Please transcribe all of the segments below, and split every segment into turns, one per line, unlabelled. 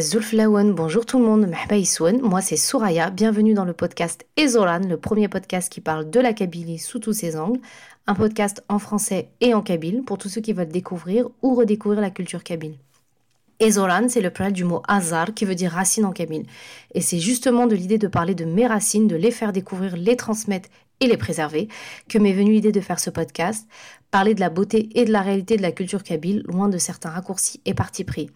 Zulflawen, bonjour tout le monde, moi c'est Souraya, bienvenue dans le podcast Ezolan, le premier podcast qui parle de la Kabylie sous tous ses angles, un podcast en français et en kabyle pour tous ceux qui veulent découvrir ou redécouvrir la culture kabyle. Ezolan, c'est le pluriel du mot Azar qui veut dire racine en kabyle. Et c'est justement de l'idée de parler de mes racines, de les faire découvrir, les transmettre et les préserver que m'est venue l'idée de faire ce podcast, parler de la beauté et de la réalité de la culture kabyle, loin de certains raccourcis et partis pris.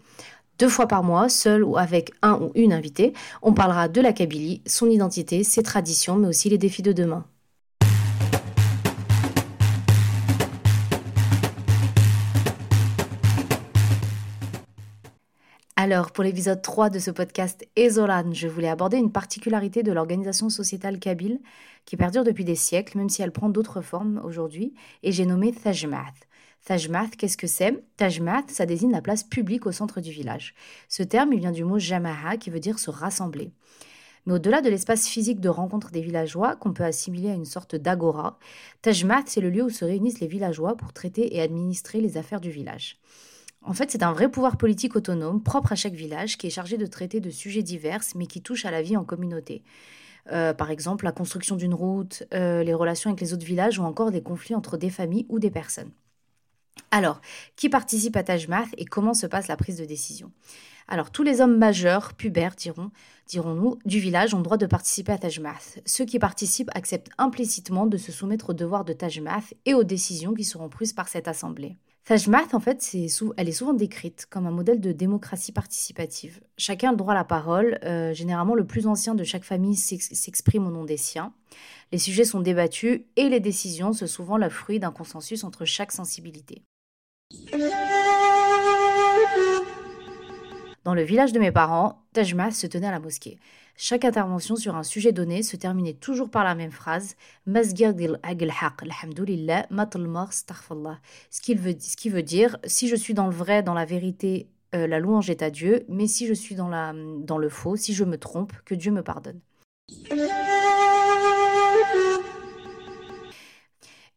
Deux fois par mois, seul ou avec un ou une invitée, on parlera de la Kabylie, son identité, ses traditions, mais aussi les défis de demain. Alors, pour l'épisode 3 de ce podcast Ezolan, je voulais aborder une particularité de l'organisation sociétale kabyle qui perdure depuis des siècles, même si elle prend d'autres formes aujourd'hui, et j'ai nommé Thajmath. Tajmath, qu'est-ce que c'est? Tajmath, ça désigne la place publique au centre du village. Ce terme, il vient du mot jamaha qui veut dire se rassembler. Mais au-delà de l'espace physique de rencontre des villageois, qu'on peut assimiler à une sorte d'agora, Tajmath, c'est le lieu où se réunissent les villageois pour traiter et administrer les affaires du village. En fait, c'est un vrai pouvoir politique autonome, propre à chaque village, qui est chargé de traiter de sujets divers, mais qui touchent à la vie en communauté. Euh, par exemple, la construction d'une route, euh, les relations avec les autres villages ou encore des conflits entre des familles ou des personnes. Alors, qui participe à Tajmath et comment se passe la prise de décision? Alors, tous les hommes majeurs, pubères, dirons, dirons-nous, du village ont droit de participer à Tajmath. Ceux qui participent acceptent implicitement de se soumettre aux devoirs de Tajmath et aux décisions qui seront prises par cette assemblée. Tajmath, en fait, elle est souvent décrite comme un modèle de démocratie participative. Chacun a le droit à la parole. Euh, généralement, le plus ancien de chaque famille s'exprime au nom des siens. Les sujets sont débattus et les décisions sont souvent le fruit d'un consensus entre chaque sensibilité. Dans le village de mes parents, Tajma se tenait à la mosquée. Chaque intervention sur un sujet donné se terminait toujours par la même phrase ce qui veut, ce qui veut dire si je suis dans le vrai, dans la vérité, euh, la louange est à Dieu, mais si je suis dans, le faux, si je me trompe, que Dieu me pardonne.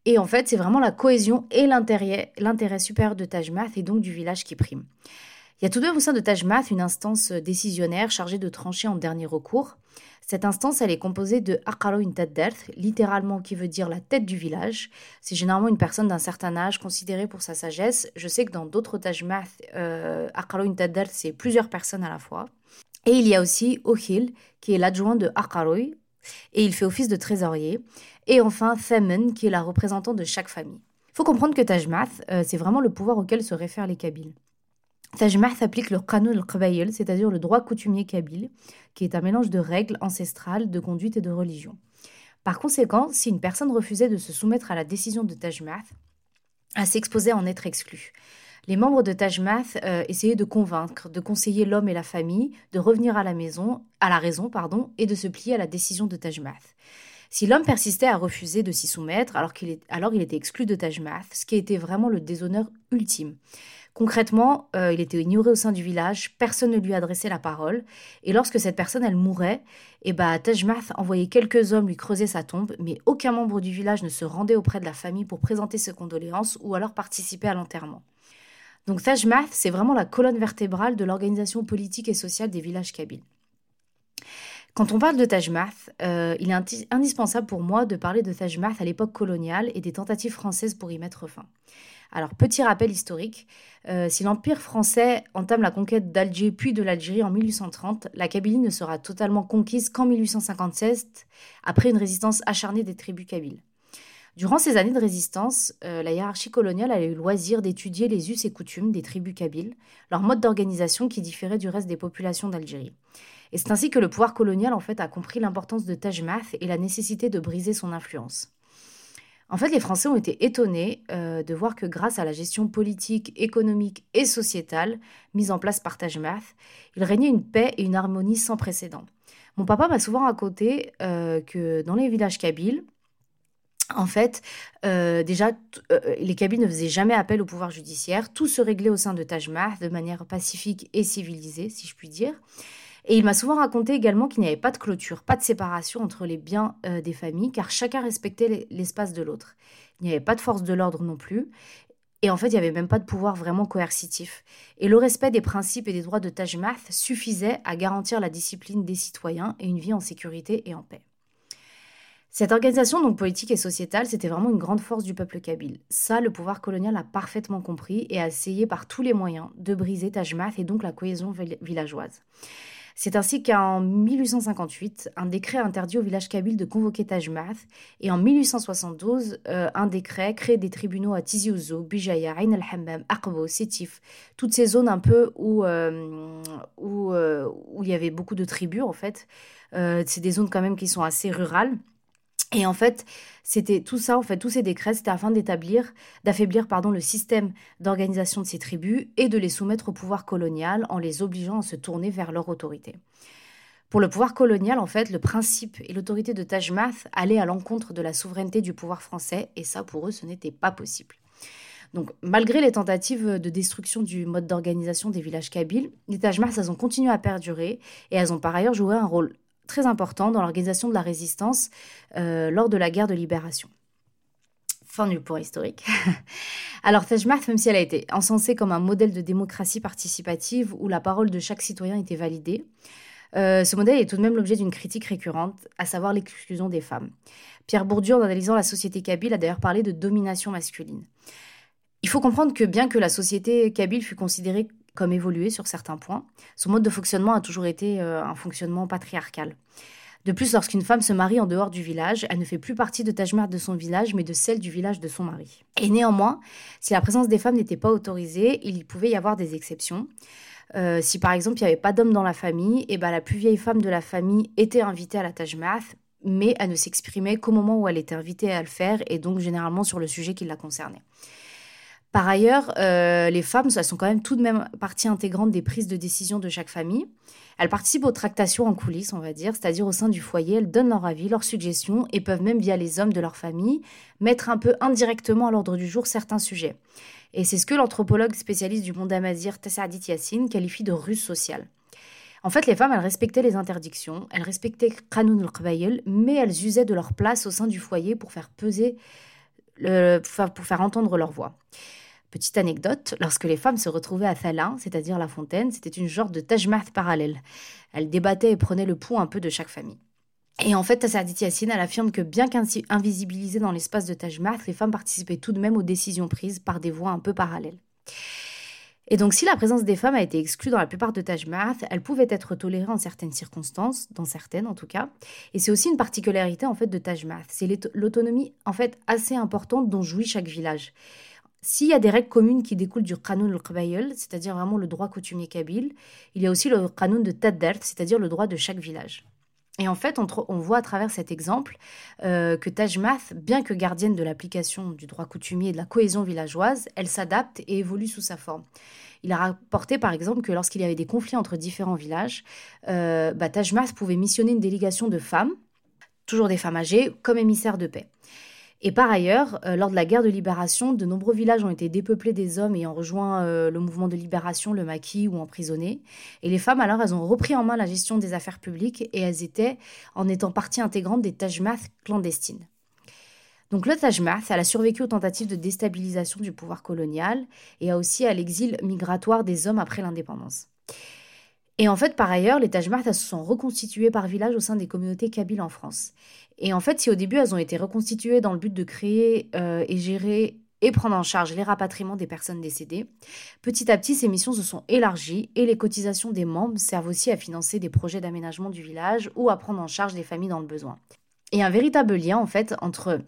Et en fait, c'est vraiment la cohésion et l'intérêt supérieur de Tajmath et donc du village qui prime. Il y a tout de même au sein de Tajmath une instance décisionnaire chargée de trancher en dernier recours. Cette instance, elle est composée de Aqaro Intadderth, littéralement qui veut dire la tête du village. C'est généralement une personne d'un certain âge considérée pour sa sagesse. Je sais que dans d'autres Tajmath, euh, Aqaro c'est plusieurs personnes à la fois. Et il y a aussi Ohil, qui est l'adjoint de Aqaroy, et il fait office de trésorier. Et enfin, Themen, qui est la représentante de chaque famille. Il faut comprendre que Tajmath, euh, c'est vraiment le pouvoir auquel se réfèrent les Kabyles. Tajmath applique le Qanun al c'est-à-dire le droit coutumier kabyle, qui est un mélange de règles ancestrales, de conduite et de religion. Par conséquent, si une personne refusait de se soumettre à la décision de Tajmath, elle s'exposait à en être exclue. Les membres de Tajmath euh, essayaient de convaincre, de conseiller l'homme et la famille de revenir à la maison, à la raison, pardon, et de se plier à la décision de Tajmath. Si l'homme persistait à refuser de s'y soumettre, alors, qu'il il était exclu de Tajmath, ce qui était vraiment le déshonneur ultime. Concrètement, euh, il était ignoré au sein du village, personne ne lui adressait la parole, et lorsque cette personne elle mourait, eh ben, Tajmath envoyait quelques hommes lui creuser sa tombe, mais aucun membre du village ne se rendait auprès de la famille pour présenter ses condoléances ou alors participer à l'enterrement. Donc Tajmath, c'est vraiment la colonne vertébrale de l'organisation politique et sociale des villages kabyles. Quand on parle de Tajmath, euh, il est indispensable pour moi de parler de Tajmath à l'époque coloniale et des tentatives françaises pour y mettre fin. Alors, petit rappel historique, euh, si l'Empire français entame la conquête d'Alger puis de l'Algérie en 1830, la Kabylie ne sera totalement conquise qu'en 1857, après une résistance acharnée des tribus kabyles. Durant ces années de résistance, euh, la hiérarchie coloniale a eu le loisir d'étudier les us et coutumes des tribus kabyles, leur mode d'organisation qui différait du reste des populations d'Algérie. Et c'est ainsi que le pouvoir colonial en fait a compris l'importance de Tajmath et la nécessité de briser son influence. En fait, les Français ont été étonnés euh, de voir que grâce à la gestion politique, économique et sociétale mise en place par Tajmath, il régnait une paix et une harmonie sans précédent. Mon papa m'a souvent raconté euh, que dans les villages kabyles, en fait, euh, déjà, les Kabyles ne faisaient jamais appel au pouvoir judiciaire. Tout se réglait au sein de Tajmath de manière pacifique et civilisée, si je puis dire. Et il m'a souvent raconté également qu'il n'y avait pas de clôture, pas de séparation entre les biens euh, des familles, car chacun respectait l'espace de l'autre. Il n'y avait pas de force de l'ordre non plus. Et en fait, il n'y avait même pas de pouvoir vraiment coercitif. Et le respect des principes et des droits de Tajmath suffisait à garantir la discipline des citoyens et une vie en sécurité et en paix. Cette organisation donc politique et sociétale, c'était vraiment une grande force du peuple kabyle. Ça, le pouvoir colonial a parfaitement compris et a essayé par tous les moyens de briser Tajmath et donc la cohésion villageoise. C'est ainsi qu'en 1858, un décret interdit au village kabyle de convoquer Tajmath, et en 1872, euh, un décret crée des tribunaux à Tizi Ouzou, Bijaya, Ain al-Hammam, Aqbo, Sétif, toutes ces zones un peu où, euh, où, euh, où, il y avait beaucoup de tribus en fait. c'est des zones quand même qui sont assez rurales. Et en fait, c'était tout ça, en fait, tous ces décrets, c'était afin d'établir, d'affaiblir, pardon, le système d'organisation de ces tribus et de les soumettre au pouvoir colonial en les obligeant à se tourner vers leur autorité. Pour le pouvoir colonial, en fait, le principe et l'autorité de Tajmath allaient à l'encontre de la souveraineté du pouvoir français, et ça, pour eux, ce n'était pas possible. Donc, malgré les tentatives de destruction du mode d'organisation des villages kabyles, les Tajmath, elles ont continué à perdurer et elles ont par ailleurs joué un rôle très important dans l'organisation de la résistance euh, lors de la guerre de libération. Fin du point historique. Alors Tajmath, même si elle a été encensée comme un modèle de démocratie participative où la parole de chaque citoyen était validée, euh, ce modèle est tout de même l'objet d'une critique récurrente, à savoir l'exclusion des femmes. Pierre Bourdieu, en analysant la société kabyle, a d'ailleurs parlé de domination masculine. Il faut comprendre que bien que la société kabyle fût considérée comme évolué sur certains points. Son mode de fonctionnement a toujours été euh, un fonctionnement patriarcal. De plus, lorsqu'une femme se marie en dehors du village, elle ne fait plus partie de Tajmar de son village, mais de celle du village de son mari. Et néanmoins, si la présence des femmes n'était pas autorisée, il pouvait y avoir des exceptions. Euh, si par exemple il n'y avait pas d'homme dans la famille, et eh ben, la plus vieille femme de la famille était invitée à la Tajmar, mais elle ne s'exprimait qu'au moment où elle était invitée à le faire, et donc généralement sur le sujet qui la concernait. Par ailleurs, euh, les femmes, elles sont quand même tout de même partie intégrante des prises de décision de chaque famille. Elles participent aux tractations en coulisses, on va dire, c'est-à-dire au sein du foyer, elles donnent leur avis, leurs suggestions et peuvent même, via les hommes de leur famille, mettre un peu indirectement à l'ordre du jour certains sujets. Et c'est ce que l'anthropologue spécialiste du monde amazir Tassadit Yassine qualifie de ruse sociale. En fait, les femmes, elles respectaient les interdictions, elles respectaient Qanun al mais elles usaient de leur place au sein du foyer pour faire peser, pour faire entendre leur voix. Petite anecdote, lorsque les femmes se retrouvaient à Thalin, c'est-à-dire la fontaine, c'était une genre de tajmath parallèle. Elles débattaient et prenaient le pouls un peu de chaque famille. Et en fait, Tassadit Yassine, elle affirme que bien qu'invisibilisées dans l'espace de Tajmath, les femmes participaient tout de même aux décisions prises par des voies un peu parallèles. Et donc, si la présence des femmes a été exclue dans la plupart de Tajmath, elle pouvait être tolérée en certaines circonstances, dans certaines en tout cas. Et c'est aussi une particularité en fait de Tajmath, c'est l'autonomie en fait assez importante dont jouit chaque village. S'il y a des règles communes qui découlent du Qanun al c'est-à-dire vraiment le droit coutumier kabyle, il y a aussi le Qanun de Taddert, c'est-à-dire le droit de chaque village. Et en fait, on, voit à travers cet exemple euh, que Tajmath, bien que gardienne de l'application du droit coutumier et de la cohésion villageoise, elle s'adapte et évolue sous sa forme. Il a rapporté par exemple que lorsqu'il y avait des conflits entre différents villages, euh, bah, Tajmath pouvait missionner une délégation de femmes, toujours des femmes âgées, comme émissaires de paix. Et par ailleurs, euh, lors de la guerre de libération, de nombreux villages ont été dépeuplés des hommes ayant rejoint euh, le mouvement de libération, le maquis ou emprisonnés. Et les femmes, alors, elles ont repris en main la gestion des affaires publiques et elles étaient en étant partie intégrante des Tajmath clandestines. Donc le Tajmath, elle a survécu aux tentatives de déstabilisation du pouvoir colonial et a aussi à l'exil migratoire des hommes après l'indépendance. Et en fait, par ailleurs, les Tajmath se sont reconstitués par village au sein des communautés kabyles en France. Et en fait, si au début elles ont été reconstituées dans le but de créer euh, et gérer et prendre en charge les rapatriements des personnes décédées, petit à petit ces missions se sont élargies et les cotisations des membres servent aussi à financer des projets d'aménagement du village ou à prendre en charge des familles dans le besoin. Et un véritable lien en fait entre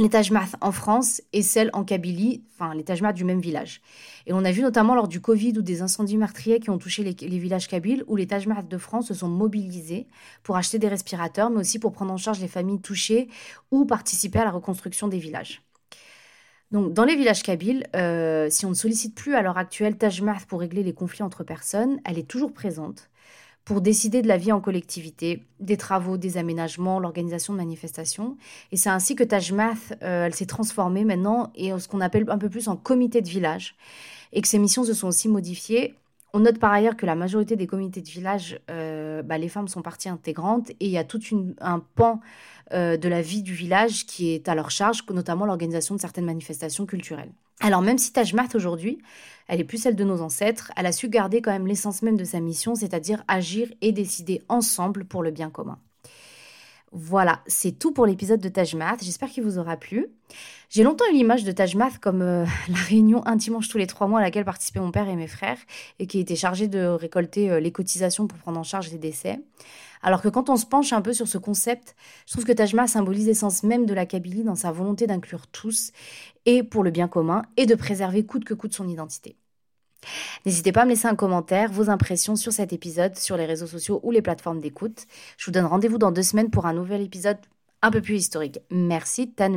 les Tajmath en France et celles en Kabylie, enfin les Tajmath du même village. Et on a vu notamment lors du Covid ou des incendies meurtriers qui ont touché les, villages kabyles, où les Tajmath de France se sont mobilisés pour acheter des respirateurs, mais aussi pour prendre en charge les familles touchées ou participer à la reconstruction des villages. Donc, dans les villages kabyles, euh, si on ne sollicite plus à l'heure actuelle Tajmath pour régler les conflits entre personnes, elle est toujours présente pour décider de la vie en collectivité, des travaux, des aménagements, l'organisation de manifestations. Et c'est ainsi que Tajmath, euh, elle s'est transformée maintenant et ce qu'on appelle un peu plus en comité de village et que ses missions se sont aussi modifiées. On note par ailleurs que la majorité des comités de village, euh, bah, les femmes sont partie intégrante et il y a tout un pan euh, de la vie du village qui est à leur charge, notamment l'organisation de certaines manifestations culturelles. Alors même si Taj aujourd'hui, elle est plus celle de nos ancêtres, elle a su garder quand même l'essence même de sa mission, c'est-à-dire agir et décider ensemble pour le bien commun. Voilà, c'est tout pour l'épisode de Taj J'espère qu'il vous aura plu. J'ai longtemps eu l'image de Taj comme euh, la réunion un dimanche tous les trois mois à laquelle participaient mon père et mes frères et qui était chargée de récolter euh, les cotisations pour prendre en charge les décès. Alors que quand on se penche un peu sur ce concept, je trouve que Taj symbolise l'essence même de la Kabylie dans sa volonté d'inclure tous et pour le bien commun et de préserver coûte que coûte son identité. N'hésitez pas à me laisser un commentaire, vos impressions sur cet épisode, sur les réseaux sociaux ou les plateformes d'écoute. Je vous donne rendez-vous dans deux semaines pour un nouvel épisode un peu plus historique. Merci, Tan.